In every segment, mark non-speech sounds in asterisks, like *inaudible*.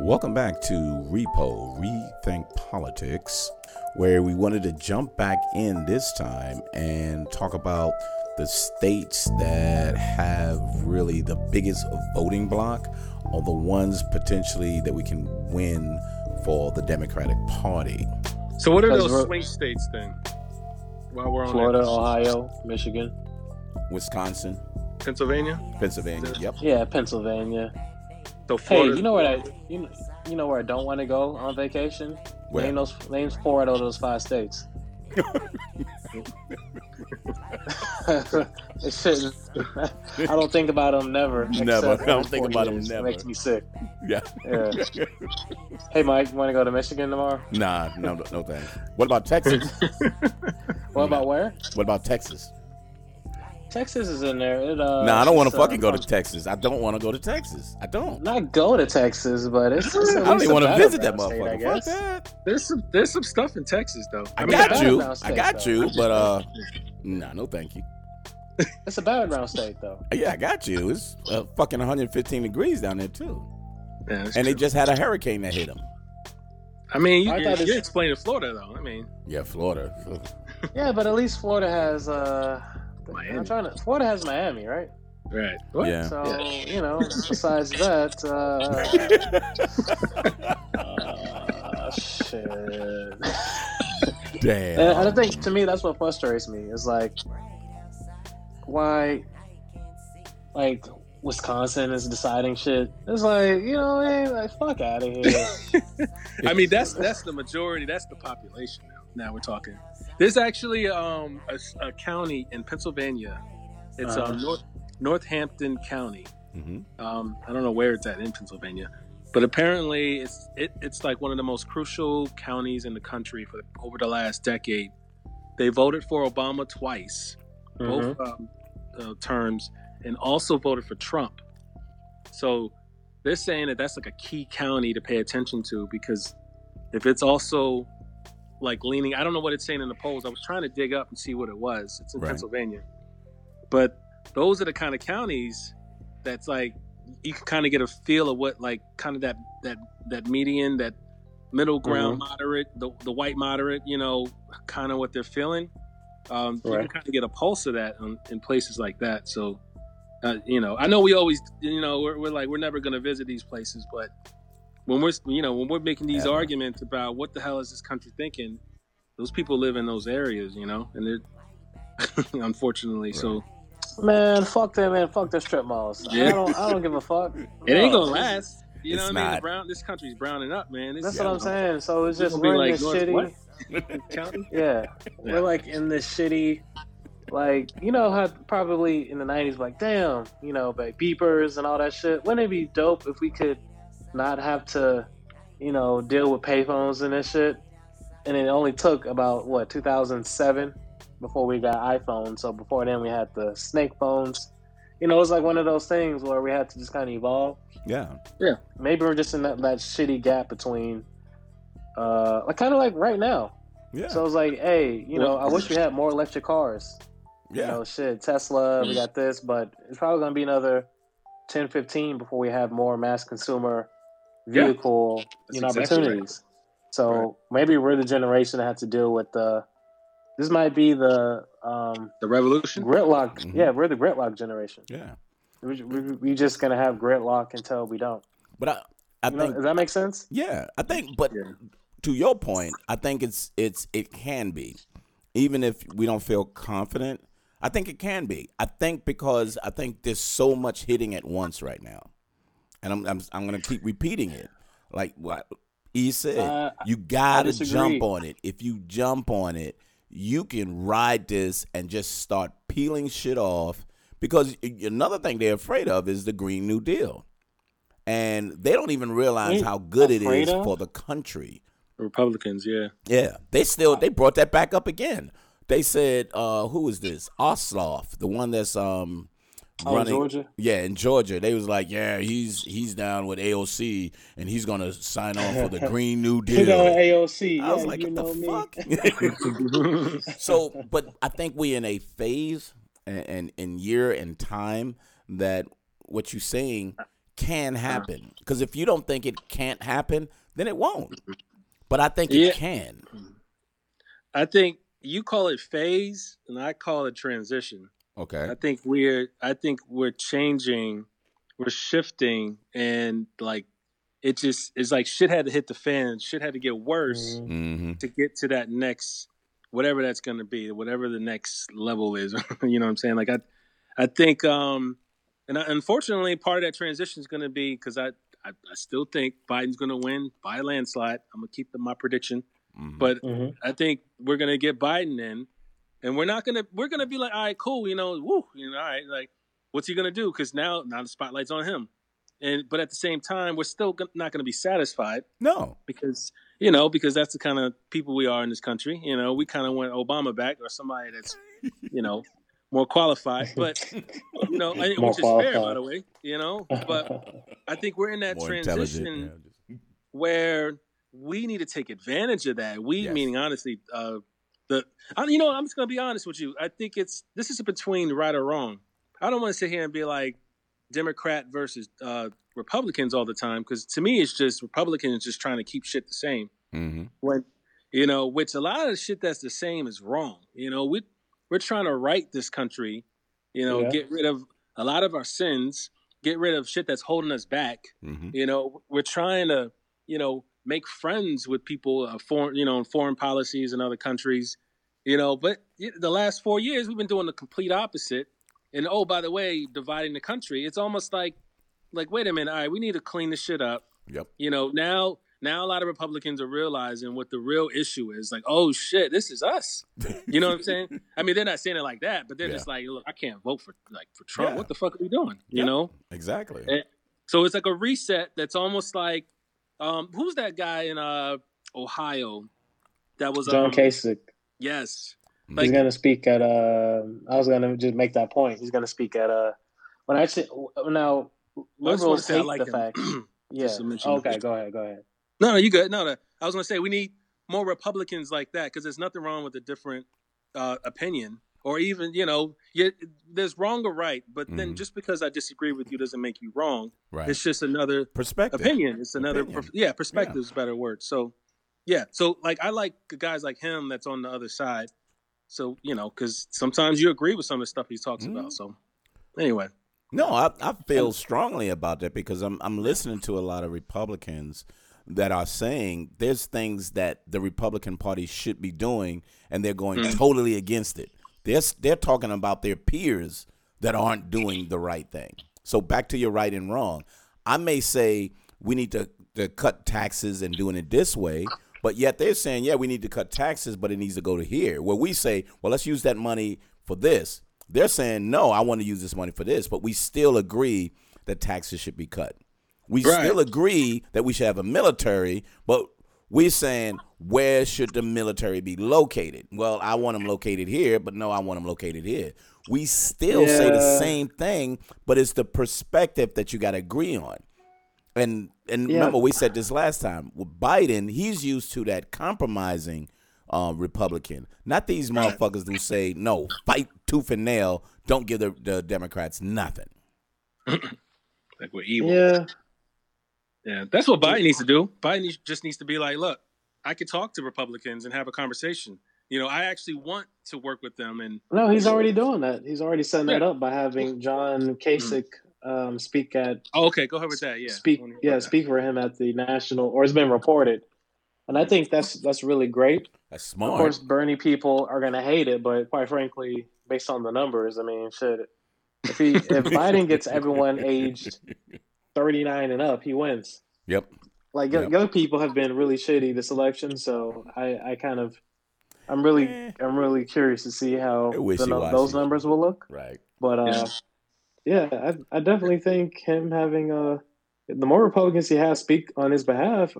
Welcome back to Repo Rethink Politics, where we wanted to jump back in this time and talk about the states that have really the biggest voting block or the ones potentially that we can win for the Democratic Party. So what are those swing states then? While we're on Florida, that. Ohio, Michigan. Wisconsin, Pennsylvania. Pennsylvania. Yep. Yeah, Pennsylvania. So Hey, you know where I you know, you know where I don't want to go on vacation? Where? Name those names four out of those five states. *laughs* It shouldn't- I don't think about them never. Never. I don't think about about 'em years. never. It makes me sick. Yeah. Yeah. hey, Mike, you want to go to Michigan tomorrow? Nah, no, no, thanks. What about Texas? *laughs* What about where? what about Texas? Texas is in there. It, uh, nah, I don't want to fucking go to Texas. I don't want to go to Texas. I don't. Not go to Texas, but it's. it's I don't even want to visit that state, I motherfucker. Fuck guess. that. there's some there's some stuff in Texas though. I, mean, got you. Battleground I got state, you. But uh, nah, no, thank you. It's a battleground state, though. *laughs* Yeah, I got you. It's uh, fucking 115 degrees down there too, Yeah, that's and they just had a hurricane that hit them. I mean, you, I you, thought you're it's- explaining Florida though. I mean, Yeah, Florida. Yeah, but at least Florida has. uh Miami. I'm trying to. Florida has Miami, right? right? What? Yeah. So Yeah. you know, besides *laughs* that, uh, *laughs* uh, shit. Damn. And I think to me that's what frustrates me is like, why, like Wisconsin is deciding shit. It's like you know, hey, like fuck out of here. *laughs* I mean, that's that's the majority. That's the population now. Now we're talking. There's actually um, a, a county in Pennsylvania. It's um, North Northampton County. hmm Um, I don't know where it's at in Pennsylvania, but apparently it's it, it's like one of the most crucial counties in the country for over the last decade. They voted for Obama twice, Mhm. both um, uh, terms, and also voted for Trump. So they're saying that that's like a key county to pay attention to because if it's also like leaning, I don't know what it's saying in the polls. I was trying to dig up and see what it was. It's in Right. Pennsylvania, but those are the kind of counties that's like you can kind of get a feel of what like kind of that that that median that middle ground moderate the, the white moderate you know kind of what they're feeling um, you can kind of get a pulse of that on, in places like that so uh, you know i know we always you know we're, we're like we're never going to visit these places but when we're you know when we're making these Yeah. arguments about what the hell is this country thinking those people live in those areas you know and they're *laughs* unfortunately so Man, fuck that, man. Fuck the strip malls. Yeah. I don't. I don't give a fuck. *laughs* it ain't gonna last you know It's what i mean not. Brown this country's browning up man It's- That's what I'm saying. So it's It's just gonna we're in like this shitty. *laughs* county Yeah, Yeah. we're like in this shitty, like you know how probably in the '90s, like damn, you know, like beepers and all that shit. Wouldn't it be dope if we could not have to, you know, deal with payphones and this shit? And it only took about what 2007 before we got iPhones. So before then, we had the snake phones. You know, it's like one of those things where we had to just kind of evolve. Yeah. Yeah. Maybe we're just in that, that shitty gap between, uh, like kind of like right now. Yeah. So it's like, hey, you know, I wish we had more electric cars. You yeah. know, shit, Tesla, we got this, but it's probably going to be another 10, 15 before we have more mass consumer Yeah. vehicle you know, That's exactly right. opportunities. So Right. maybe we're the generation that had to deal with the. This might be the um, the revolution gridlock. Mhm. Yeah, we're the gridlock generation. Yeah. We, we, we just gonna have gridlock until we don't. But I, I You know, think does that make sense? Yeah, I think, but Yeah. to your point, I think it's it's it can be, even if we don't feel confident. I think it can be. I think because I think there's so much hitting at once right now, and I'm I'm, I'm gonna keep repeating it. Like what he said, Uh, you gotta jump on it. If you jump on it, you can ride this and just start peeling shit off. Because another thing they're afraid of is the Green New Deal and they don't even realize Ain't how good it is of? for the country. Republicans, yeah. Yeah, they still they brought that back up again. They said, uh, "Who is this? Ossoff, the one that's um Oh, running." Georgia. Yeah, in Georgia, they was like, "Yeah, he's he's down with AOC, and he's gonna sign on for the *laughs* Green New You know, Deal." AOC. I was like, you "What know the me. fuck?" *laughs* so, but I think we're in a phase and, and in year and time that what you're saying can happen. Because if you don't think it can't happen, then it won't. But I think Yeah. it can. I think you call it phase, and I call it transition. Okay. I think we're I think we're changing, we're shifting, and like it just it's like shit had to hit the fan. Shit had to get worse Mhm. Mm-hmm. to get to that next whatever that's going to be, whatever the next level is. *laughs* you know what I'm saying? Like I I think um and I, unfortunately part of that transition is going to be because I, I I still think Biden's going to win by a landslide. I'm gonna keep the, my prediction, Mhm. but Mhm. I think we're gonna get Biden in, and we're not gonna we're gonna be like, all right, cool, you know, woo, you know, all right, like, what's he gonna do? Because now now the spotlight's on him, and but at the same time, we're still not gonna be satisfied no. because you know because that's the kind of people we are in this country. You know, we kind of want Obama back or somebody that's you know more qualified, but you know, I- which is fair, by the way. You know, but *laughs* I think we're in that More transition yeah, just- where we need to take advantage of that. We, Yes. meaning honestly, uh, the I, you know, I'm just gonna be honest with you. I think it's this is between right or wrong. I don't want to sit here and be like Democrat versus uh, Republicans all the time because to me, it's just Republicans just trying to keep shit the same. Mhm. When you know, which a lot of shit that's the same is wrong. You know, we we're trying to right this country. You know, Yeah. get rid of a lot of our sins, get rid of shit that's holding us back Mhm. you know we're trying to you know make friends with people uh, foreign you know in foreign policies in other countries you know but the last four years we've been doing the complete opposite and oh by the way dividing the country it's almost like like wait a minute all right we need to clean this shit up Yep. you know now now a lot of republicans are realizing what the real issue is like oh shit this is us *laughs* you know what i'm saying i mean they're not saying it like that but they're Yeah. just like look i can't vote for like for trump Yeah. what the fuck are we doing you know Exactly. Eh, so it's like a reset that's almost like um who's that guy in uh Ohio that was John um, Kasich. yes Mhm. He's gonna speak at. Uh, I was gonna just make that point. He's gonna speak at. Uh, when actually now I just wanna liberals say hate like the him. fact. *clears throat* Yeah. Just to mention Okay. that. Go ahead. Go ahead. no no you good no no I was gonna say we need more Republicans like that because there's nothing wrong with a different uh opinion or even you know you, there's wrong or right but then Mhm. just because I disagree with you doesn't make you wrong right. it's just another Perspective. opinion. It's another, Opinion. per- yeah, perspective is a better word. So, yeah, so like I like guys like him that's on the other side. So you know, because sometimes you agree with some of the stuff he talks Mhm. about. So, anyway, No, I, I feel strongly about that because I'm I'm listening to a lot of Republicans that are saying there's things that the Republican Party should be doing, and they're going Mm. totally against it. They're they're talking about their peers that aren't doing the right thing. So back to your right and wrong. I may say we need to, to cut taxes and doing it this way, but yet they're saying, yeah, we need to cut taxes, but it needs to go to here. Where we say, well, let's use that money for this. They're saying, no, I want to use this money for this, but we still agree that taxes should be cut. We Right. still agree that we should have a military, but we're saying where should the military be located? Well, I want them located here, but no, I want them located here. We still say the same thing, but it's the perspective that you got to agree on. And and Yeah. remember, we said this last time with Biden. He's used to that compromising uh, Republican, not these motherfuckers who say no, fight tooth and nail, don't give the, the Democrats nothing. *clears throat* like we're evil. Yeah, Yeah. that's what Biden needs to do. Biden just needs to be like, look, I could talk to Republicans and have a conversation. You know, I actually want to work with them, and No, he's already doing that. He's already setting that up by having John Kasich um, speak at oh, okay, go ahead with that. Yeah, speak I wanna hear yeah about that. speak for him at the national or it's been reported and i think that's that's really great That's smart. of course bernie people are going to hate it but quite frankly based on the numbers i mean should if he if *laughs* biden gets everyone aged 39 and up he wins Yep. like young, Yep. young people have been really shitty this election so i i kind of i'm really Eh. i'm really curious to see how the, those numbers will look Right. but uh, yeah, I, I definitely think him having uh, the more Republicans he has speak on his behalf,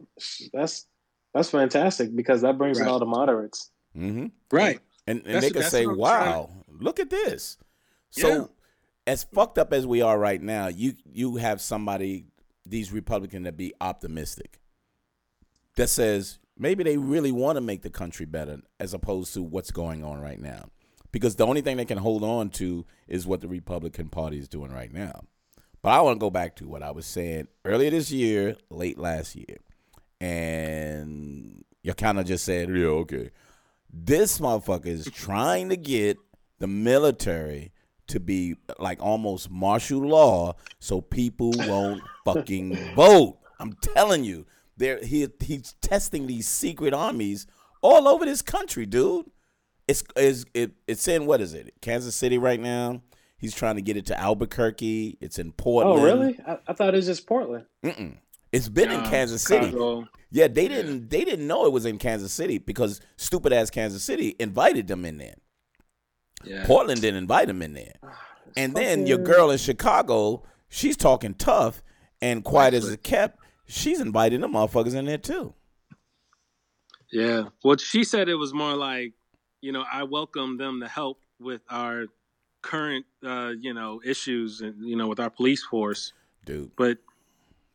that's that's fantastic because that brings in all the moderates. Mm-hmm. right. And, and That's- they can say, "Wow, look at this." So, Yeah. As fucked up as we are right now, you you have somebody, these Republicans, that be optimistic, that says maybe they really want to make the country better, as opposed to what's going on right now. Because the only thing they can hold on to is what the Republican Party is doing right now. But I want to go back to what I was saying earlier this year, late last year, and you kind of just said, "Yeah, okay." This motherfucker is trying to get the military to be like almost martial law, so people won't fucking vote. I'm telling you, there he he's testing these secret armies all over this country, dude. It's is it it's in what is it? Kansas City right now. He's trying to get it to Albuquerque. It's in oh, Portland. Oh, really? I, I thought it was just Portland. Mm-mm. It's been in Nah, Kansas Chicago. City. Yeah, they didn't they didn't know it was in Kansas City because stupid ass Kansas City invited them in there. Yeah. Portland didn't invite him in there. And then your girl in Chicago, she's talking tough and quiet as it kept. She's inviting the motherfuckers in there too. Yeah. Well, she said it was more like, you know, I welcome them to help with our current, uh, you know, issues and you know with our police force. Dude, But,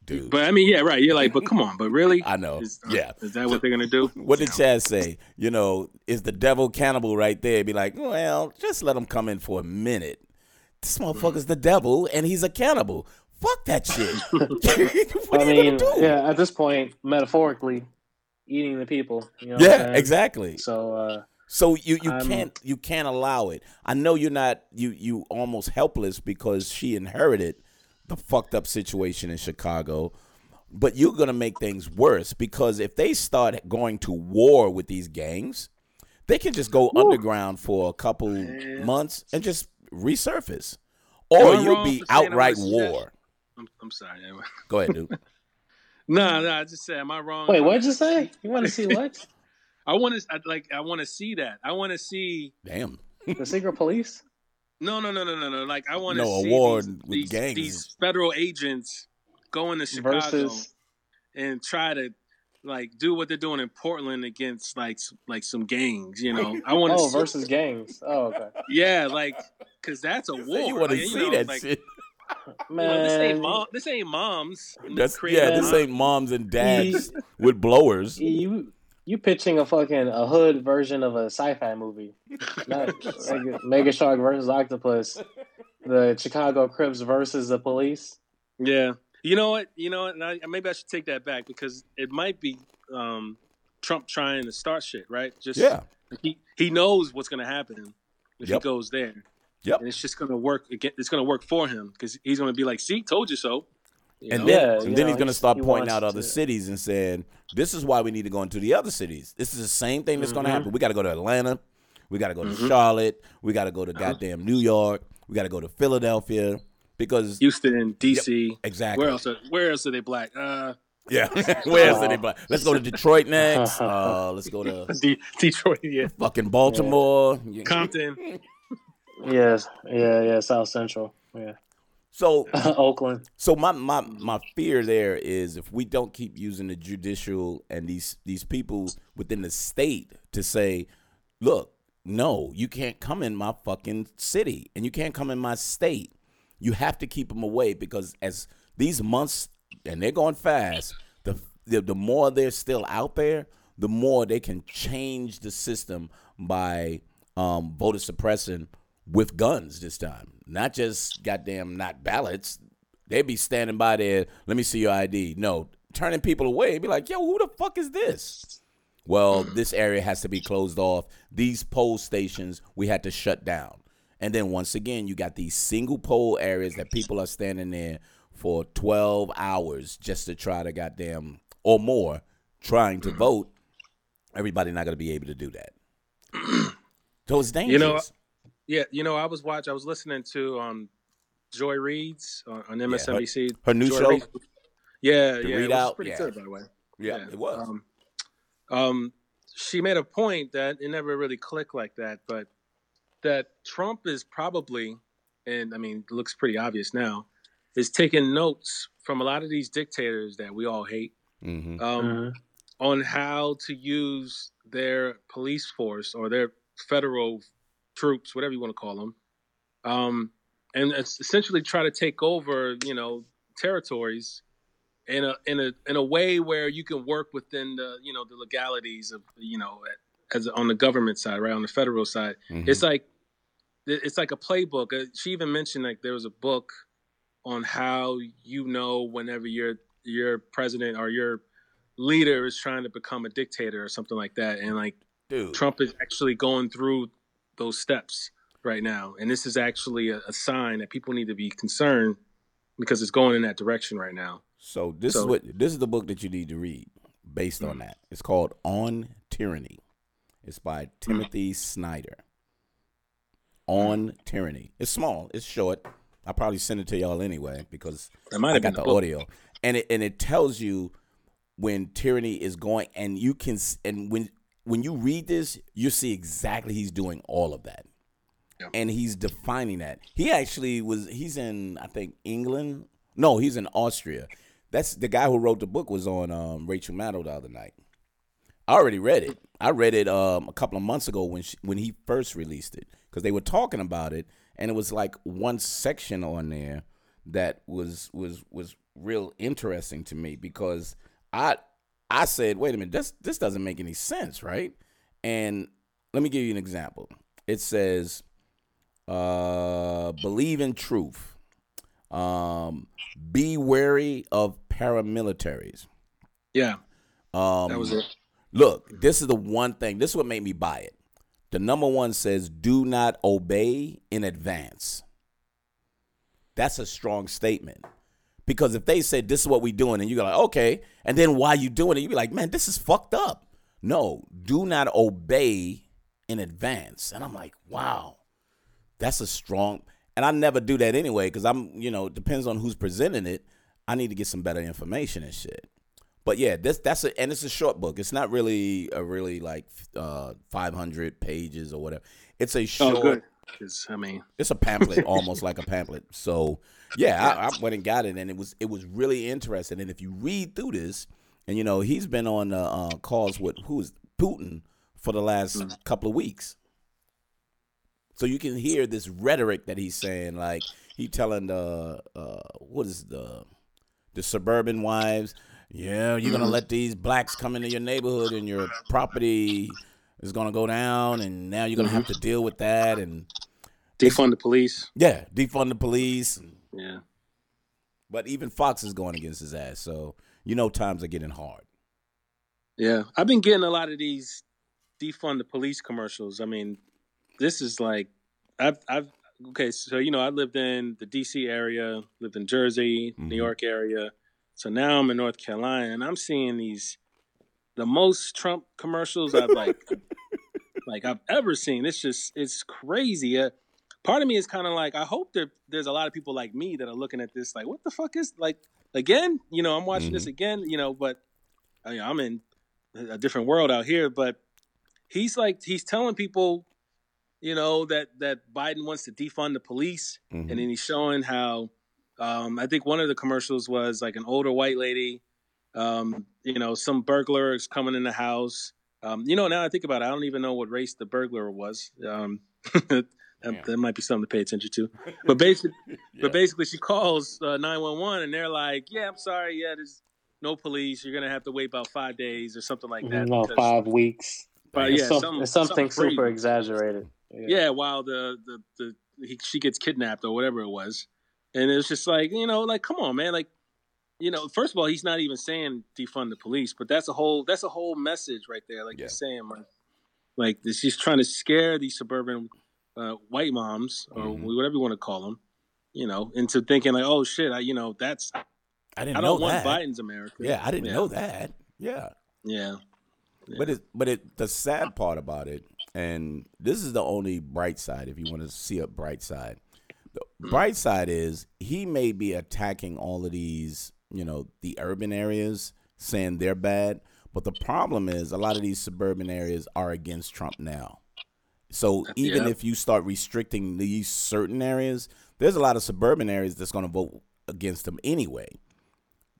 dude. but I mean, yeah, right. You're like, but come on, but really? *laughs* I know. Is, uh, Yeah. Is that what they're gonna do? What did Chad say? You know, is the devil cannibal right there? Be like, well, just let him come in for a minute. This motherfucker's the devil and he's a cannibal. Fuck that shit. *laughs* *laughs* what I are you mean, gonna do? yeah, at this point, metaphorically, eating the people. You know what I'm Yeah, exactly. So, uh, So you you I'm- can't you can't allow it. I know you're not you you almost helpless because she inherited the fucked up situation in Chicago, but you're gonna make things worse because if they start going to war with these gangs, they can just go underground for a couple Yeah. months and just resurface, or you'll be for saying I wanna outright war. I'm, I'm sorry. *laughs* Go ahead, dude. No, no. I just said, am I wrong? wait, what'd you say? You want to see what? *laughs* I want to like. I want to see that. I want to see. Damn. the secret police? No, no, no, no, no, no. Like I want to No, a see war these, with these, gangs. these federal agents go into Chicago Versus and try to like do what they're doing in Portland against like like some gangs. You know, I want to. *laughs* oh, see, versus gangs. Oh, okay. Yeah, like because that's a war. you want to see know, that like, shit? Man, Well, this ain't mom. This ain't moms. That's yeah. This moms. ain't moms and dads with blowers. you you pitching a fucking a hood version of a sci-fi movie, not *laughs* like Mega Shark versus Octopus, the Chicago Crips versus the police. Yeah. You know what? You know what? And I, maybe I should take that back because it might be um, Trump trying to start shit, right? Just Yeah. He he knows what's going to happen if Yep. he goes there. Yep. And it's just going to work again. It's going to work for him because he's going to be like, "See, told you so." You And know? then, Yeah, and then know, he's going to start he pointing out other to- cities and saying, "This is why we need to go into the other cities. This is the same thing that's going to Mhm. happen. We got to go to Atlanta. We got to go to Mhm. Charlotte. We got to go to goddamn New York. We got to go to Philadelphia because Houston, DC. exactly. Where else? Are, where else are they black? Uh, Yeah. *laughs* Where else are they black? Let's go to Detroit *laughs* next. Uh, let's go to *laughs* D- Detroit, yeah. fucking Baltimore. Yeah. Compton. Yes, yeah, yeah, South Central, yeah, So *laughs* Oakland. So my, my my fear there is if we don't keep using the judicial and these these people within the state to say, look, no, you can't come in my fucking city and you can't come in my state. You have to keep them away because as these months and they're going fast, the the, the more they're still out there, the more they can change the system by um, voter suppression with guns this time. Not just goddamn not ballots. They'd be standing by there, let me see your ID. No, turning people away, be like, yo, who the fuck is this? Well, hmm. this area has to be closed off. These poll stations we had to shut down. And then once again, you got these single poll areas that people are standing there for 12 hours just to try to goddamn or more trying to hmm. vote. Everybody not going to be able to do that. *clears throat* So it's dangerous. You know, Yeah, you know, I was watching. I was listening to um, Joy Reid's on, on MSNBC. her new Joy show? Reid- Yeah, The yeah, Read it was pretty Yeah. good, by the way. yeah, it was. Um, um, she made a point that it never really clicked like that, but that Trump is probably, and I mean, it looks pretty obvious now, is taking notes from a lot of these dictators that we all hate hmm um, Mhm. on how to use their police force or their federal troops, whatever you want to call them, um, and essentially try to take over, you know, territories in a in a in a way where you can work within the you know the legalities of you know as on the government side, right on the federal side. Mm-hmm. It's like it's like a playbook. Uh, She even mentioned like there was a book on how you know whenever your your president or your leader is trying to become a dictator or something like that. And like Dude. Trump is actually going through those steps right now, and this is actually a, a sign that people need to be concerned because it's going in that direction right now. So this is what this is the book that you need to read based on Mm. that. It's called On Tyranny. It's Mm. by Timothy Snyder. On Tyranny. It's small. It's short. I'll probably send it to y'all anyway because That might I have got been the the audio, and it and it tells you when tyranny is going, and you can and when when you read this, you see exactly he's doing all of that, Yeah. and he's defining that. He actually was. He's in I think England. No, he's in Austria. That's the guy who wrote the book was on um, Rachel Maddow the other night. I already read it. I read it um, a couple of months ago when she, when he first released it because they were talking about it, and it was like one section on there that was was was real interesting to me because I I said, wait a minute, this this doesn't make any sense, right? And let me give you an example. It says, uh, believe in truth. Um, be wary of paramilitaries. Yeah, Um, that was it. Look, this is the one thing. This is what made me buy it. The number one says, "Do not obey in advance." That's a strong statement because if they said this is what we're doing, and you're like, okay, and then why you doing it? You be like, man, this is fucked up. No, do not obey in advance. And I'm like, wow, that's a strong. And I never do that anyway because I'm, you know, it depends on who's presenting it. I need to get some better information and shit. But yeah, this that's a and it's a short book. It's not really a really like uh 500 pages or whatever. It's a short. Oh, good. 'Cause, I mean, It's a pamphlet, *laughs* almost like a pamphlet. So yeah, I, I went and got it, and it was it was really interesting. And if you read through this, and you know he's been on uh, uh, calls with who's Putin for the last couple of weeks, so you can hear this rhetoric that he's saying. Like he telling the uh, what is the the suburban wives, yeah, you're gonna let these blacks come into your neighborhood and your property is gonna go down, and now you're gonna have to deal with that and. defund the police. Yeah, defund the police. Yeah, But even Fox is going against his ass. So you know times are getting hard. yeah. I've been getting a lot of these defund the police commercials. I mean, this is like, I've, I've, okay. So you know, I lived in the D.C. area, lived in Jersey, Mhm. New York area. So now I'm in North Carolina, and I'm seeing these the most Trump commercials I've like *laughs* like I've ever seen. It's just it's crazy. Uh, part of me is kind of like I hope there there's a lot of people like me that are looking at this like what the fuck is like again? You know, I'm watching this again. You know, but I mean, I'm in a different world out here. But he's like he's telling people, you know, that that Biden wants to defund the police Mhm. and then he's showing how um, I think one of the commercials was like an older white lady, um, you know, some burglar is coming in the house. Um, you know, now I think about it, I don't even know what race the burglar was. Um, *laughs* Yeah. that might be something to pay attention to. *laughs* But basically, Yeah. but basically, she calls uh, nine one one, and they're like, "Yeah, I'm sorry. Yeah, there's no police. You're gonna have to wait about five days or something like that." no, because- five weeks. But It's yeah, some- some- something, something super crazy. exaggerated. yeah while the the, the he, she gets kidnapped or whatever it was and it's just like you know like come on man like you know first of all he's not even saying defund the police but that's a whole that's a whole message right there like Yeah. you're saying like like this he's trying to scare these suburban uh, white moms or Mhm. whatever you want to call them you know into thinking like oh shit I, you know that's I didn't i don't want that. biden's america Yeah, I didn't Yeah. know that. Yeah. yeah Yeah. But it but it the sad part about it, and this is the only bright side if you want to see a bright side. The Hmm. bright side is he may be attacking all of these, you know, the urban areas, saying they're bad. But the problem is a lot of these suburban areas are against Trump now. So uh, even Yeah. if you start restricting these certain areas, there's a lot of suburban areas that's going to vote against him anyway.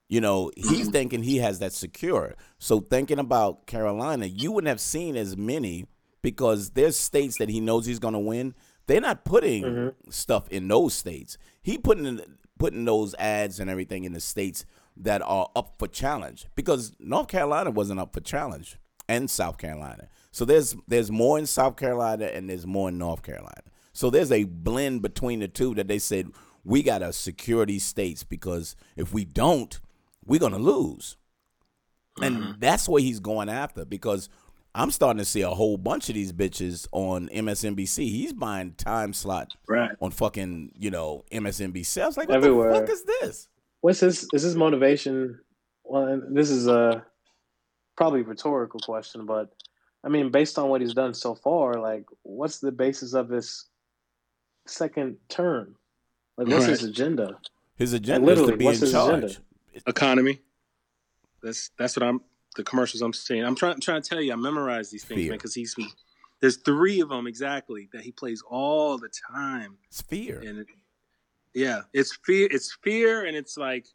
You know, he's mm-hmm. thinking he has that secure. So thinking about Carolina, you wouldn't have seen as many because there's states that he knows he's going to win. They're not putting mm-hmm. stuff in those states. He putting in, putting those ads and everything in the states that are up for challenge because North Carolina wasn't up for challenge and South Carolina. So there's there's more in South Carolina and there's more in North Carolina. So there's a blend between the two that they said we got to secure these states because if we don't, we're gonna lose. And mm-hmm. that's what he's going after because I'm starting to see a whole bunch of these bitches on MSNBC. He's buying time slot Right. on fucking, you know, MSNBC. I was like, what Everywhere. the fuck is this? What's his is his motivation? Well, this is a probably rhetorical question, but I mean, based on what he's done so far, like, what's the basis of his second term? Like, what's his agenda? His agenda is to literally, be what's in his charge. agenda? Economy. That's that's what I'm. The commercials I'm seeing. I'm trying trying to tell you. I memorize these things, Fear. man, because he's. There's three of them exactly that he plays all the time, It's fear. and it, yeah, it's fear. It's fear, and it's like,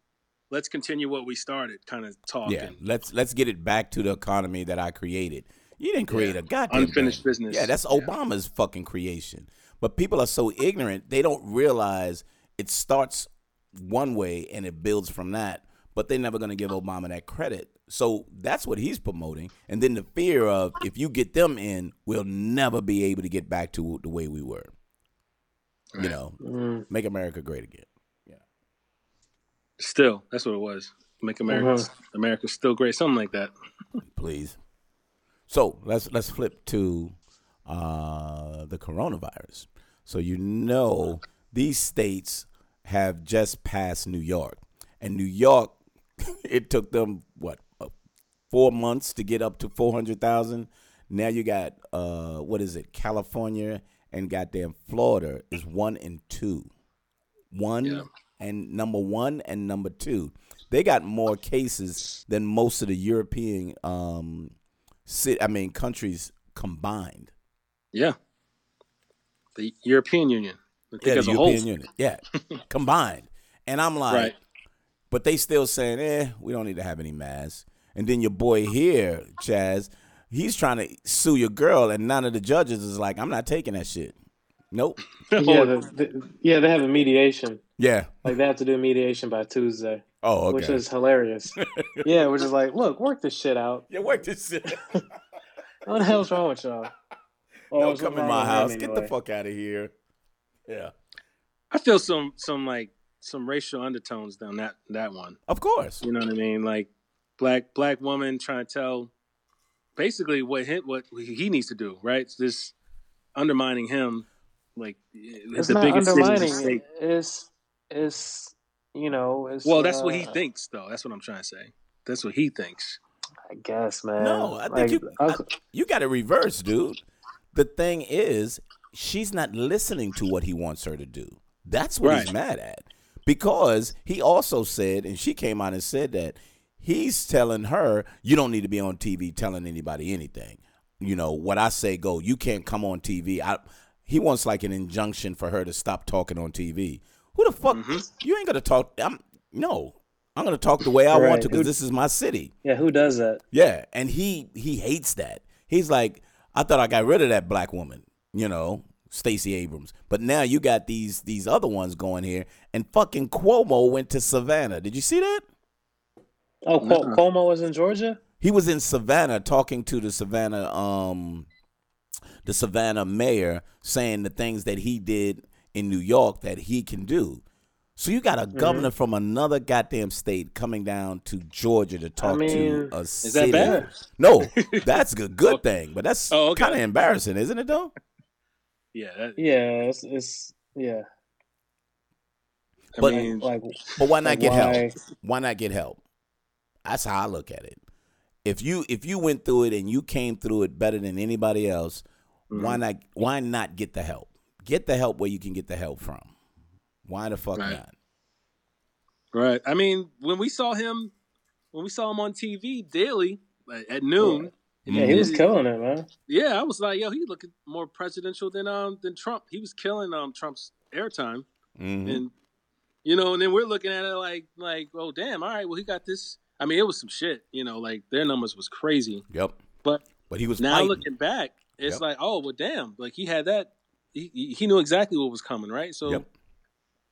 let's continue what we started, kind of talk. Yeah, let's let's get it back to the economy that I created. You didn't create Yeah. a goddamn Unfinished thing. business. Yeah, that's Yeah. Obama's fucking creation. But people are so ignorant; they don't realize it starts one way and it builds from that. But they're never going to give Obama that credit. So that's what he's promoting. And then the fear of if you get them in, we'll never be able to get back to the way we were. You know, Mm, make America great again. Yeah. Still, that's what it was. Make America Mm-hmm. America still great, something like that. please. So let's let's flip to uh, the coronavirus. So you know these states have just passed New York, and New York, *laughs* it took them what uh, four months to get up to four hundred thousand. Now you got uh, what is it? California and goddamn Florida is one and two. One Yeah. and number one and number two. They got more cases than most of the European um sit I mean countries combined. Yeah. The European Union. Think Yeah, the a whole. European Union. Yeah. *laughs* combined. And I'm like Right. but they still saying, eh, we don't need to have any masks. And then your boy here, Chaz, he's trying to sue your girl, and none of the judges is like, I'm not taking that shit. Nope. *laughs* yeah, the, the, yeah, they have a mediation. Yeah. Like they have to do a mediation by Tuesday, Oh, okay. which is hilarious. *laughs* yeah, which is like, look, work this shit out. yeah, work this shit. *laughs* What the hell's wrong with y'all? Oh, Don't come in my with him house. Get the fuck out of here. Yeah. I feel some some like some racial undertones down that that one. Of course. You know what I mean? Like black black woman trying to tell basically what he, what he needs to do, right? It's just undermining him like It's the not biggest city in the undermining. It's it's you know. It's, Well, that's what he uh, thinks though. That's what I'm trying to say. That's what he thinks. I guess, man. No, I think Like, you I- I- you got to reverse, dude. The thing is, she's not listening to what he wants her to do. That's what he's mad at. Because he also said, and she came out and said that he's telling her, you don't need to be on TV telling anybody anything. You know, what I say go, you can't come on TV. I he wants like an injunction for her to stop talking on TV. Who the fuck you ain't gonna talk I'm no. I'm gonna talk the way I want to because this is my city. yeah, who does that? Yeah, and he he hates that. He's like, I thought I got rid of that black woman, you know, Stacey Abrams. But now you got these these other ones going here, and fucking Cuomo went to Savannah. Did you see that? Oh, Cuo- Nuh-uh. Cuomo was in Georgia. He was in Savannah talking to the Savannah um the Savannah mayor saying the things that he did in New York that he can do. So you got a Mm-hmm. governor from another goddamn state coming down to Georgia to talk mean, to a Is city. that bad? No, *laughs* that's a good thing, but that's Oh, okay. kind of embarrassing, isn't it? Though. Yeah, that, Yeah, it's, it's yeah. I But- mean, Like, But why not like get why? help? Why not get help? That's how I look at it. If you if you went through it and you came through it better than anybody else, why not why not get the help? Get the help where you can get the help from. Why the fuck Right. not? right. I mean, when we saw him, when we saw him on TV daily like, at noon, Yeah, he was killing it, man. Yeah, I was like, yo, he looking more presidential than um than Trump. He was killing um Trump's airtime, Mhm. and you know, and then we're looking at it like like, oh damn, all right, well he got this. I mean, it was some shit, you know, like their numbers was crazy. Yep. But But he was now fighting. looking back, it's Yep. like, oh well, damn, like he had that. He, he- knew exactly what was coming, right? So Yep.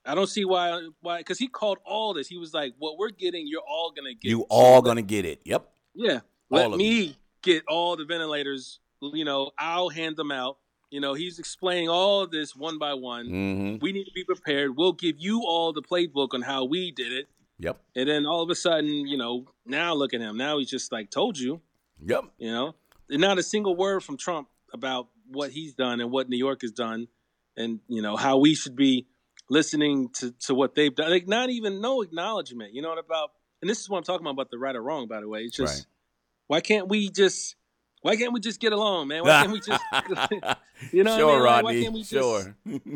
I don't see why why because he called all this. He was like, what we're getting, you're all gonna get. You So all let- gonna get it. Yep. yeah. All Let me get all the ventilators. You know, I'll hand them out. You know, he's explaining all this one by one. Mm-hmm. We need to be prepared. We'll give you all the playbook on how we did it. Yep. And then all of a sudden, you know, now look at him. Now he's just like told you. Yep. You know, and not a single word from Trump about what he's done and what New York has done, and you know how we should be listening to to what they've done. Like not even no acknowledgement. You know what about? And this is what I'm talking about about the right or wrong. By the way, it's just Right. why can't we just why can't we just get along, man? Why can't we just *laughs* *laughs* you know sure, what I mean? Like, why can't we just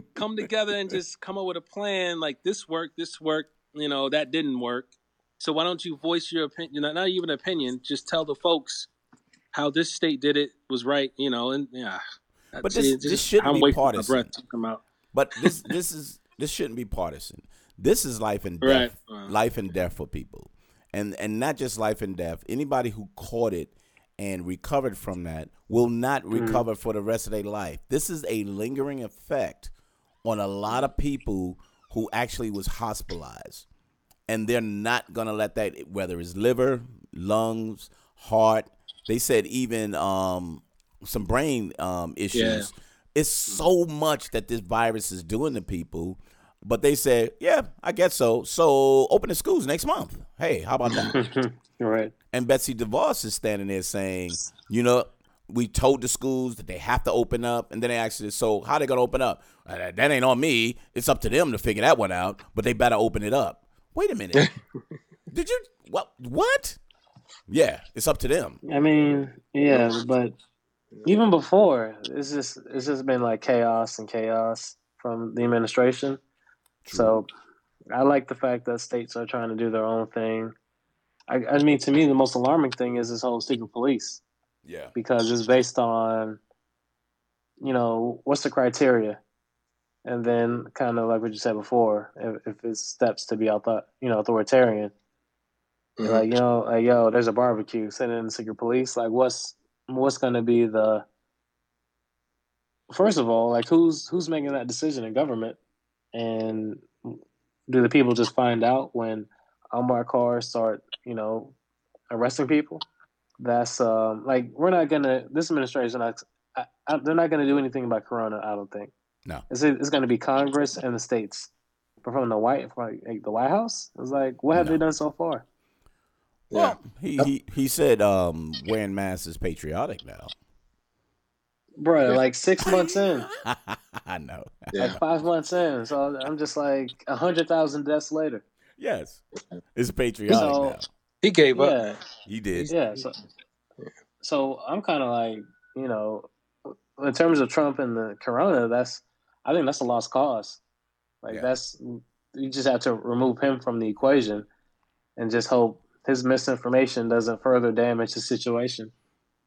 *laughs* come together and just come up with a plan like this worked, this worked, you know, that didn't work. So why don't you voice your opinion? Not, not even opinion, just tell the folks how this state did it was right, you know, and yeah. But this- it's this shouldn't I'm be partisan. But this this is this shouldn't be partisan. This is life and Right. death, Uh. life and death for people, and and not just life and death. Anybody who caught it and recovered from that will not recover for the rest of their life. This is a lingering effect on a lot of people who actually was hospitalized, and they're not gonna let that. Whether it's liver, lungs, heart, they said even um, some brain um, issues. It's so much that this virus is doing to people. But they said, yeah, I guess so. So open the schools next month. Hey, how about that? *laughs* right. and Betsy DeVos is standing there saying, you know, we told the schools that they have to open up. And then they asked us, so how they going to open up? Uh, that- that ain't on me. It's up to them to figure that one out. But they better open it up. Wait a minute. *laughs* Did you, what? What? Yeah, it's up to them. I mean, yeah, but even before, it's just it's just been like chaos and chaos from the administration. So I like the fact that states are trying to do their own thing. I, I mean, to me, the most alarming thing is this whole secret police Yeah. because it's based on, you know, what's the criteria, and then kind of like what you said before, if, if it's steps to be author, you know, authoritarian. Mhm. Like you know, like yo, there's a barbecue. Send in the secret police. Like what's what's going to be the first of all, like who's who's making that decision in government, and do the people just find out when unmarked cars start, you know, arresting people? That's um like we're not gonna. This administration, I, I, they're not gonna do anything about Corona. I don't think. No. It's it's gonna be Congress and the states. But from the White, from like the White House, it's like, what have No. they done so far? Well, he, he, he said um, wearing masks is patriotic now. Bro, like six months in, *laughs* I know. Yeah. like five months in. So I'm just like a hundred thousand deaths later. Yes. It's patriotic So- now. He gave up. He did. yeah. So, so I'm kind of like, you know, in terms of Trump and the Corona, that's I think that's a lost cause. Like Yeah. that's you just have to remove him from the equation, and just hope his misinformation doesn't further damage the situation.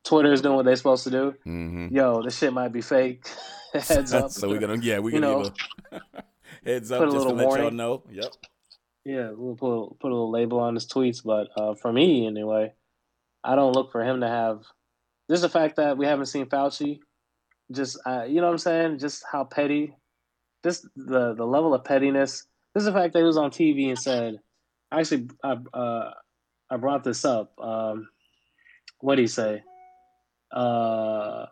Twitter is doing what they're supposed to do. Mm-hmm. Yo, this shit might be fake. *laughs* Heads up. *laughs* so we're gonna yeah we're gonna know, give a *laughs* heads up a just to let y'all warning. know. Yep. Yeah, we'll put put a little label on his tweets, but uh, for me anyway, I don't look for him to have. Just the fact that we haven't seen Fauci, just uh, you know what I'm saying, just how petty, just the the level of pettiness. This is the fact that he was on TV and said, actually, I uh, I brought this up. Um, what do you say? Uh,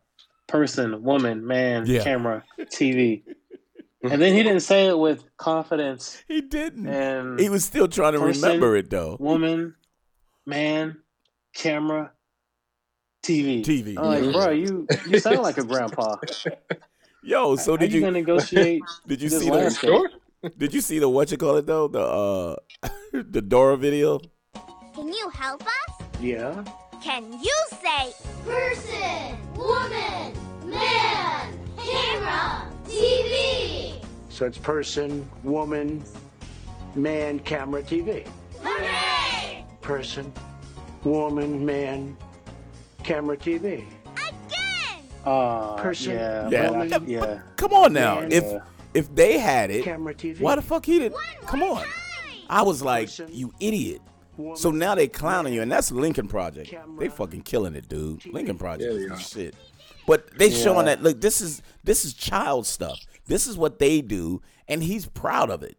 person, woman, man, Yeah. camera, TV, *laughs* and then he didn't say it with confidence He didn't. and he was still trying to Person- remember it though. woman, man, camera, TV. TV. I'm like, bro, you you sound like a *laughs* grandpa. Yo, so How did you you gonna *laughs* negotiate? did you this see the Sure. did you see the what you call it though the uh the Dora video? Can you help us? Yeah. Can you say person, woman, man, camera, TV? So it's person, woman, man, camera, TV. Hooray! Person, woman, man, camera, TV. Again! Uh, Person, yeah, Yeah. but Yeah. yeah. Come on now. Man. If Yeah. if they had it, Camera, TV. why the fuck he didn't? Come on. I was like, Person. you idiot. Woman, So now they clowning you, and that's the Lincoln Project. Camera. They fucking killing it, dude. Lincoln Project Yeah, is they the are. shit. But they showing that look, this is this is child stuff. This is what they do, and he's proud of it.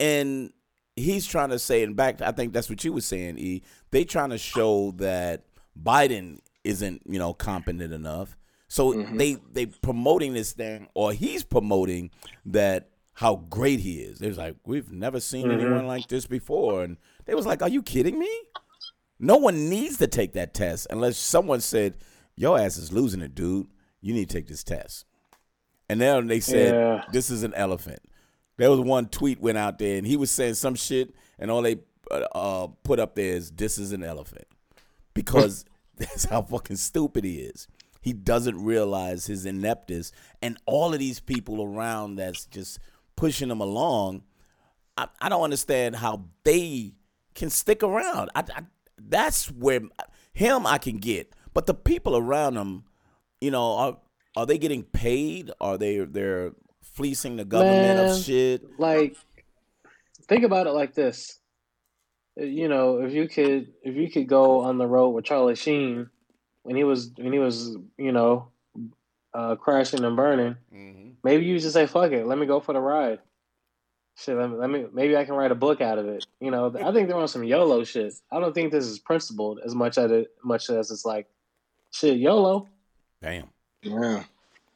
And he's trying to say, and back, I think that's what you were saying, E. They trying to show that Biden isn't, you know, competent enough. So Mhm. they they promoting this thing, or he's promoting that how great he is. They was like, we've never seen Mhm. anyone like this before, and they was like, are you kidding me? No one needs to take that test unless someone said, your ass is losing it, dude. You need to take this test. And then they said, Yeah. this is an elephant. There was one tweet went out there, and he was saying some shit, and all they uh, uh, put up there is, this is an elephant. Because *laughs* that's how fucking stupid he is. He doesn't realize his ineptness, and all of these people around that's just pushing him along. I, I don't understand how they can stick around. I, I, that's where him I can get, but the people around him, you know, are are they getting paid? Are they they're fleecing the government Man. of shit? like think about it like this you know if you could if you could go on the road with charlie sheen when he was when he was you know uh crashing and burning Mm-hmm. maybe you just say fuck it let me go for the ride shit let me, let me maybe i can write a book out of it you know i think they're on some yolo shit i don't think this is principled as much as it much as it's like shit yolo Damn, Yeah.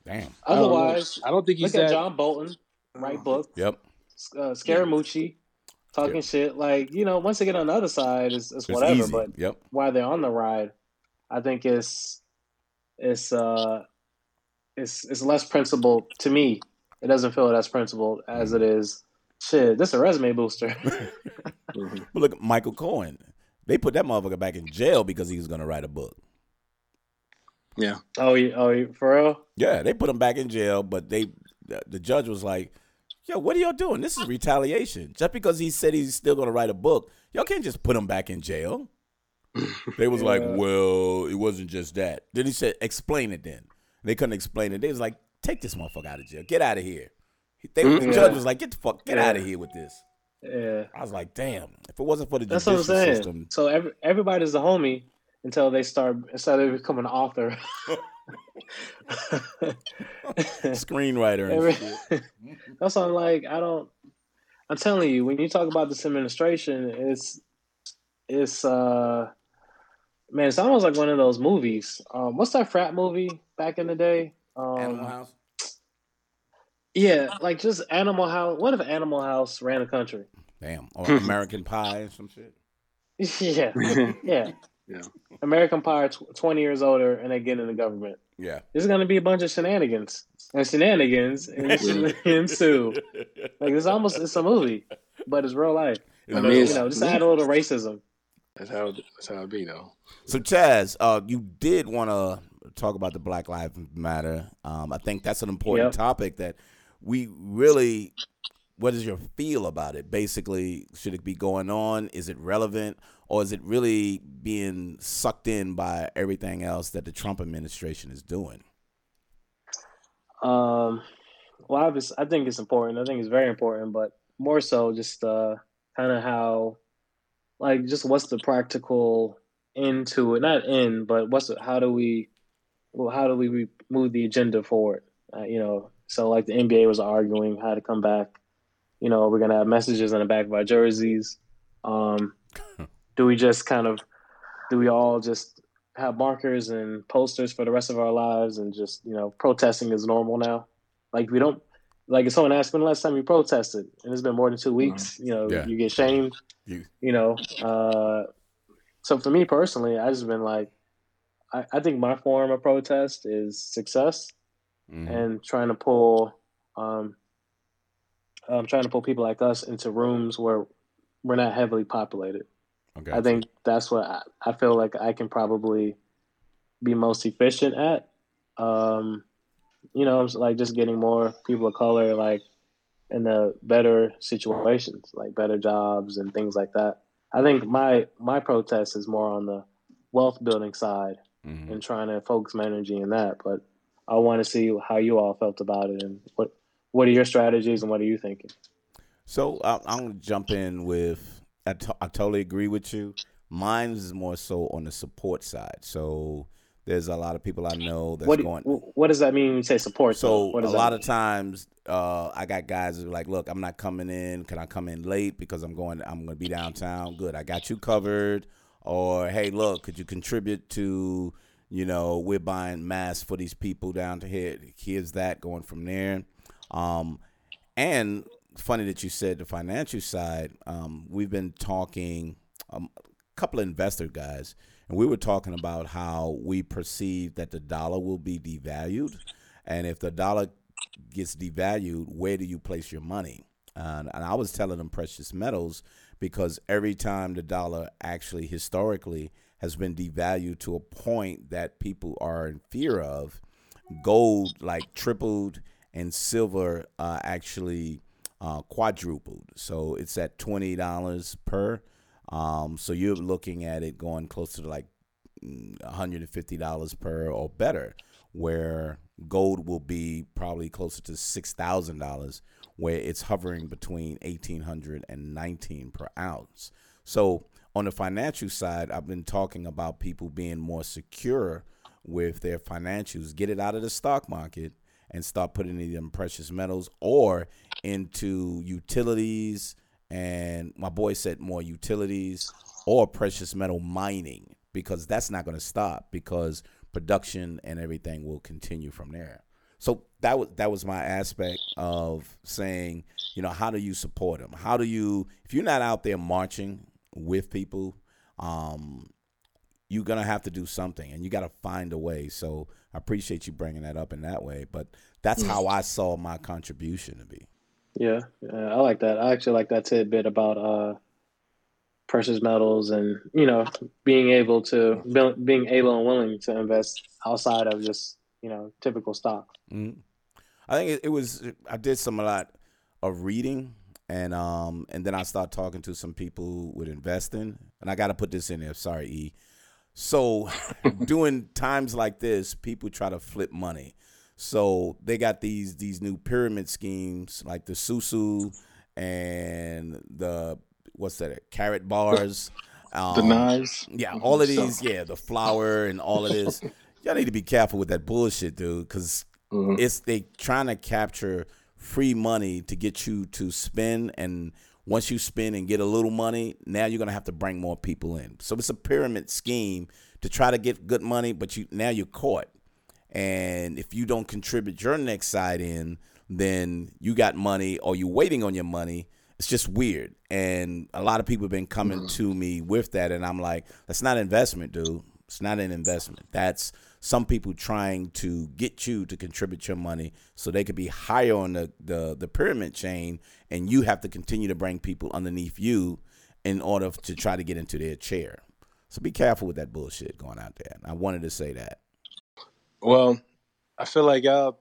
damn. I don't otherwise I don't think he's look at that. john bolton write book Yep. uh, Scaramucci talking Yeah. shit. Like, you know, once they get on the other side, it's, it's It's whatever. easy. But yep. while they're on the ride, I think it's it's uh it's it's less principled to me. It doesn't feel as principled as it is. Shit, this is a resume booster. Mhm. *laughs* But look, at Michael Cohen. They put that motherfucker back in jail because he was gonna write a book. Yeah. oh, you, oh, you, for real? Yeah, they put him back in jail, but they the, the judge was like, "Yo, what are y'all doing? This is retaliation. Just because he said he's still gonna write a book, y'all can't just put him back in jail." *laughs* They was like, "Well, it wasn't just that." Then he said, "Explain it." Then they couldn't explain it. They was like, "Take this motherfucker out of jail. Get out of here." They, The Mhm. judge was like, "Get the fuck, get Yeah. out of here with this." Yeah, I was like, "Damn! If it wasn't for the that's what I'm saying. system, So every, everybody's a homie until they start until they become an author. *laughs* *laughs* screenwriter and Every- shit." *laughs* That's why I'm like, I don't. I'm telling you, when you talk about this administration, it's it's uh man, it's almost like one of those movies. Um, what's that frat movie back in the day? Um, Animal House. Yeah, like just Animal House. What if Animal House ran a country? Damn, or *laughs* American Pie or some shit. yeah, *laughs* yeah, Yeah. American Pie, tw- twenty years older, and they get in the government. Yeah. There's gonna be a bunch of shenanigans and shenanigans *laughs* and ensue. Like it's almost it's a movie, but it's real life. It's I mean, You it's- know, just add a little racism. That's how. it- That's how it be though. So Chaz, uh, you did want to talk about the Black Lives Matter. Um, I think that's an important Yep. topic that we really. What is your feel about it? Basically, should it be going on? Is it relevant, or is it really being sucked in by everything else that the Trump administration is doing? Um, well, I think it's important. I think it's very important, but more so just uh, kind of how, like, just what's the practical end to it? Not end, but what's the, how do we, well, how do we move the agenda forward? Uh, you know, so like the NBA was arguing how to come back. You know, we're gonna have messages on the back of our jerseys. Um, *laughs* do we just kind of, do we all just have markers and posters for the rest of our lives and just you know protesting is normal now like we don't like if someone asked when the last time you protested and it's been more than two weeks you know Yeah. you get shamed You- you know uh so for me personally i just been like I, I think my form of protest is success Mhm. and trying to pull um um trying to pull people like us into rooms where we're not heavily populated Okay. I think that's what I, I feel like I can probably be most efficient at. Um, you know, like just getting more people of color like in the better situations, like better jobs and things like that. I think my my protest is more on the wealth building side Mhm. and trying to focus my energy in that. But I want to see how you all felt about it and what what are your strategies and what are you thinking? So I, I'm gonna jump in with. I, to- I totally agree with you. Mine is more so on the support side. So there's a lot of people I know that's What do- going. what does that mean when you say support? So? What a lot mean? of times, uh, I got guys who are like, "Look, I'm not coming in. Can I come in late because I'm going? I'm going to be downtown. Good, I got you covered." Or, "Hey, look, could you contribute to, You know, we're buying masks for these people down to here. Here's that going from there. Um, and funny that you said the financial side. Um, we've been talking, um, a couple of investor guys, and we were talking about how we perceive that the dollar will be devalued, and if the dollar gets devalued, where do you place your money? And I was telling them precious metals because every time the dollar actually historically has been devalued to a point that people are in fear of, gold like tripled and silver uh, actually uh, quadrupled. So it's at twenty dollars per. Um, so you're looking at it going closer to like one hundred and fifty dollars per or better, where gold will be probably closer to six thousand dollars, where it's hovering between 1800 and 19 per ounce. So on the financial side, I've been talking about people being more secure with their financials, get it out of the stock market and start putting it in precious metals or into utilities. And my boy said more utilities or precious metal mining because that's not going to stop because production and everything will continue from there. So that was that was my aspect of saying, you know, how do you support them? How do you if you're not out there marching with people, um, you're gonna have to do something, and you got to find a way. So I appreciate you bringing that up in that way, but that's how I saw my contribution to be. Yeah, yeah, I like that. I actually like that tidbit about uh, precious metals and you know being able to being able and willing to invest outside of just you know typical stock. Mm-hmm. I think it, it, was I did some a lot of reading and um and then I start talking to some people with investing and I got to put this in there. Sorry, E. So *laughs* during times like this, people try to flip money. So they got these these new pyramid schemes like the Susu and the what's that? Carrot bars. *laughs* Um, the knives. Yeah, all of these. Yeah, the flour and all of this. *laughs* Y'all need to be careful with that bullshit, dude, because mm-hmm. it's they trying to capture free money to get you to spend and once you spend and get a little money, now you're gonna have to bring more people in. So it's a pyramid scheme to try to get good money, but you now you're caught. And if you don't contribute your next side in, then you got money or you're waiting on your money. It's just weird. And a lot of people have been coming mm-hmm. to me with that. And I'm like, that's not investment, dude. It's not an investment. That's some people trying to get you to contribute your money so they could be higher on the, the, the pyramid chain and you have to continue to bring people underneath you in order to try to get into their chair. So be careful with that bullshit going out there. I wanted to say that. Well, I feel like y'all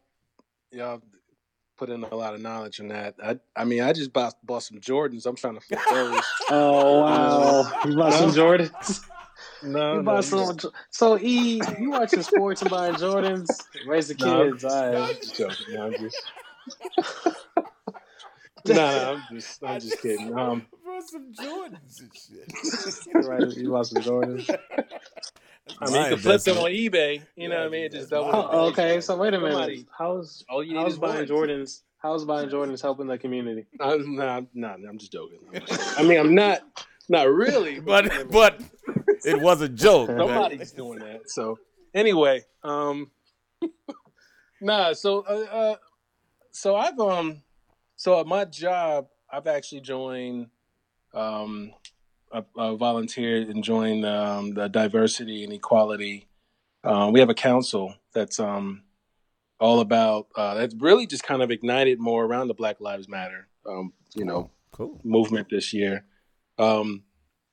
y'all put in a lot of knowledge in that. I I mean, I just bought bought some Jordans. I'm trying to flip those. *laughs* oh wow, uh, you bought some Jordans. No, you bought some. So E, you watching sports and buying Jordans? Raise the kids. No, I'm, no, I'm just joking. No, I'm just. *laughs* no, no, I'm just, I'm just kidding. Um, *laughs* brought some Jordans and shit. right, you bought some Jordans. I mean, you can flip them on eBay. You know what I mean? Just double. Oh, okay, so wait a minute. Somebody, how's all you need how's buying Jordans? How's buying Jordans helping the community? No, no, no, I'm just joking. I mean, I'm not, not really, but *laughs* but *laughs* it was a joke. Somebody's doing that. So anyway, um, *laughs* nah. So uh, uh, so I've um, so at my job, I've actually joined um I, I volunteered and joined um, the diversity and equality. Uh, we have a council that's um, all about uh, that's really just kind of ignited more around the Black Lives Matter, um, you know, cool. movement this year. Um,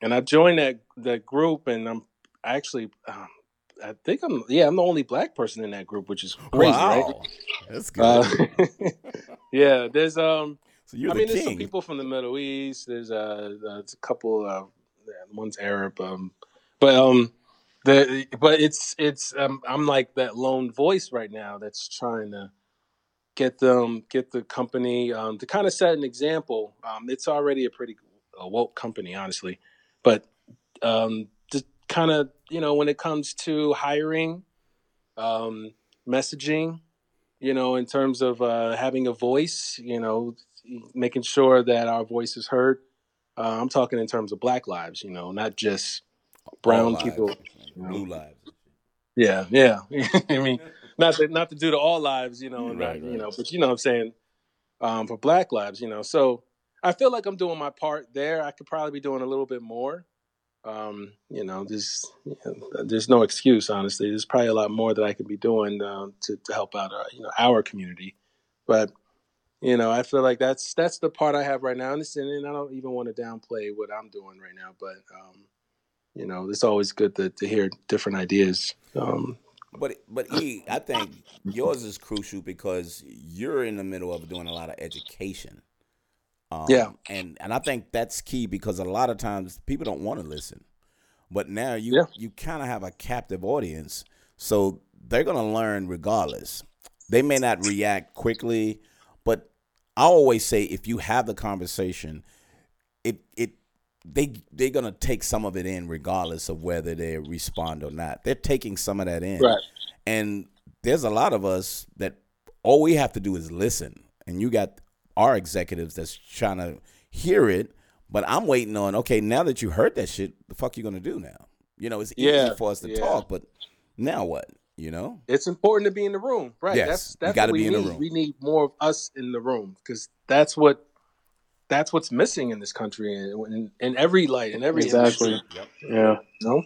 and I joined that that group, and I'm actually, um, I think I'm, yeah, I'm the only black person in that group, which is crazy, wow. right? That's uh, good. Uh, *laughs* yeah, there's um, so you're I mean, king. there's some people from the Middle East. There's uh, there's a couple. Uh, one's Arab. Um, but um, the but it's it's um, I'm like that lone voice right now that's trying to get them get the company um, to kind of set an example. Um, it's already a pretty a woke company, honestly, but um, just kind of you know when it comes to hiring, um, messaging, you know, in terms of uh, having a voice, you know, making sure that our voice is heard. Uh, I'm talking in terms of Black lives, you know, not just brown lives, people. blue lives. Yeah, yeah. *laughs* I mean, not to not to do to all lives, you know, Right, not, right. you know, but you know what I'm saying, um, for black lives, you know. So I feel like I'm doing my part there. I could probably be doing a little bit more. Um, you know, there's you know, there's no excuse, honestly. There's probably a lot more that I could be doing um, to to help out, uh, you know, our community. But you know, I feel like that's that's the part I have right now, and, and I don't even want to downplay what I'm doing right now. But um, you know, it's always good to, to hear different ideas. Um, But but E, I think yours is crucial because you're in the middle of doing a lot of education. Um, Yeah. and and I think that's key because a lot of times people don't want to listen, but now you Yeah. you kind of have a captive audience, so they're gonna learn regardless. They may not react quickly, but I always say if you have the conversation, it it they they're gonna take some of it in regardless of whether they respond or not. They're taking some of that in. Right. And there's a lot of us that all we have to do is listen. And you got our executives that's trying to hear it, but I'm waiting on, okay, now that you heard that shit, the fuck you gonna do now? You know, it's easy Yeah, for us to yeah. talk, but now what? You know? it's important to be in the room, right? Yes, that's you that's gotta be in the room. We need more of us in the room because that's what that's what's missing in this country and in, in every light in every Exactly. industry, Yeah. you know?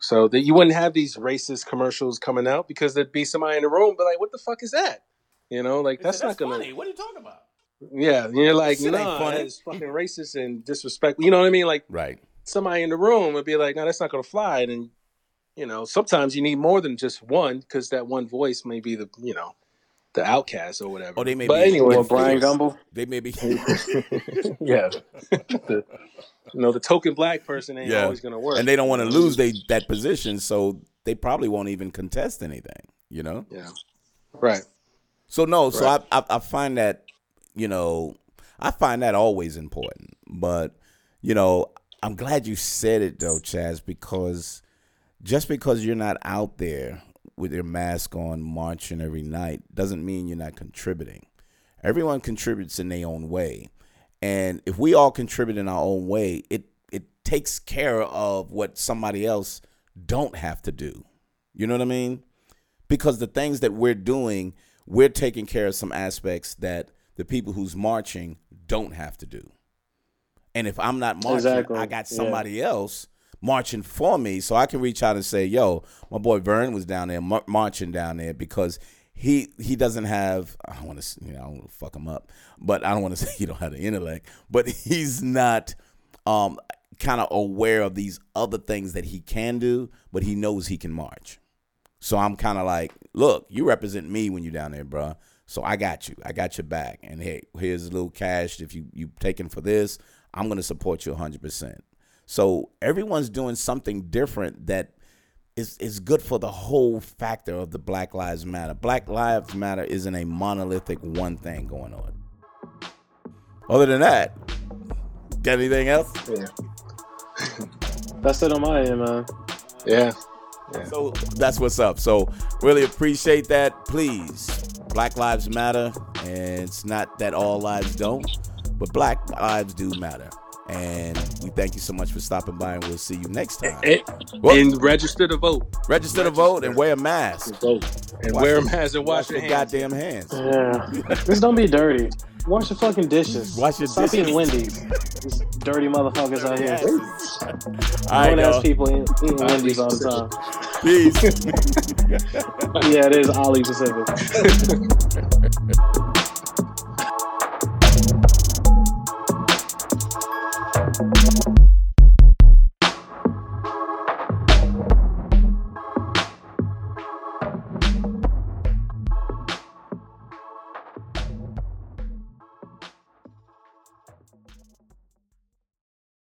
So that you wouldn't have these racist commercials coming out because there'd be somebody in the room, but like, what the fuck is that? You know, like that's, not gonna. What are you talking about? Yeah, and you're like, no, nah, it's fucking racist and disrespectful. You know what I mean? Like Right. somebody in the room would be like, no, that's not gonna fly. And then, you know, sometimes you need more than just one because that one voice may be the, you know, the outcast or whatever. Oh, they may but be- anyway, Well, Brian fierce. Gumbel. They may be *laughs* *laughs* yeah, *laughs* the, you know, the token black person ain't Yeah. always gonna work, and they don't want to lose they that position, so they probably won't even contest anything, you know? Yeah, right. So no, so I, I I find that you know I find that always important. But you know I'm glad you said it though, Chaz, because just because you're not out there with your mask on marching every night doesn't mean you're not contributing. Everyone contributes in their own way, and if we all contribute in our own way, it it takes care of what somebody else don't have to do. You know what I mean? because the things that we're doing, we're taking care of some aspects that the people who's marching don't have to do. And if I'm not marching, Exactly, I got yeah. somebody else marching for me, so I can reach out and say, "Yo, my boy Vern was down there mar- marching down there because he he doesn't have. I don't want to, you know, I don't want to fuck him up, but I don't want to *laughs* say he don't have the intellect, but he's not." Um, kind of aware of these other things that he can do, but he knows he can march. So I'm kind of like, look, you represent me when you're down there, bro. So I got you. I got your back. And hey, here's a little cash if you you taking for this. I'm gonna support you 100. percent So everyone's doing something different that is is good for the whole factor of the Black Lives Matter. Black Lives Matter isn't a monolithic one thing going on. Other than that, got anything else? Yeah, *laughs* That's it on my end, man. yeah. So that's what's up. So really appreciate that. Please, Black Lives Matter, and it's not that all lives don't, but Black lives do matter. And we thank you so much for stopping by, and we'll see you next time. And, Well- and register to vote. Register to vote and wear a mask. Vote and Wash wear a mask and wash, your hands. goddamn hands. Yeah. Just don't be dirty. Wash your fucking dishes. Wash your Stop dishes. eating Wendy's. These dirty motherfuckers out here. I ass y'all. people eat- eating Wendy's all the time. Peace. *laughs* Yeah, it is Ollie Pacific. *laughs*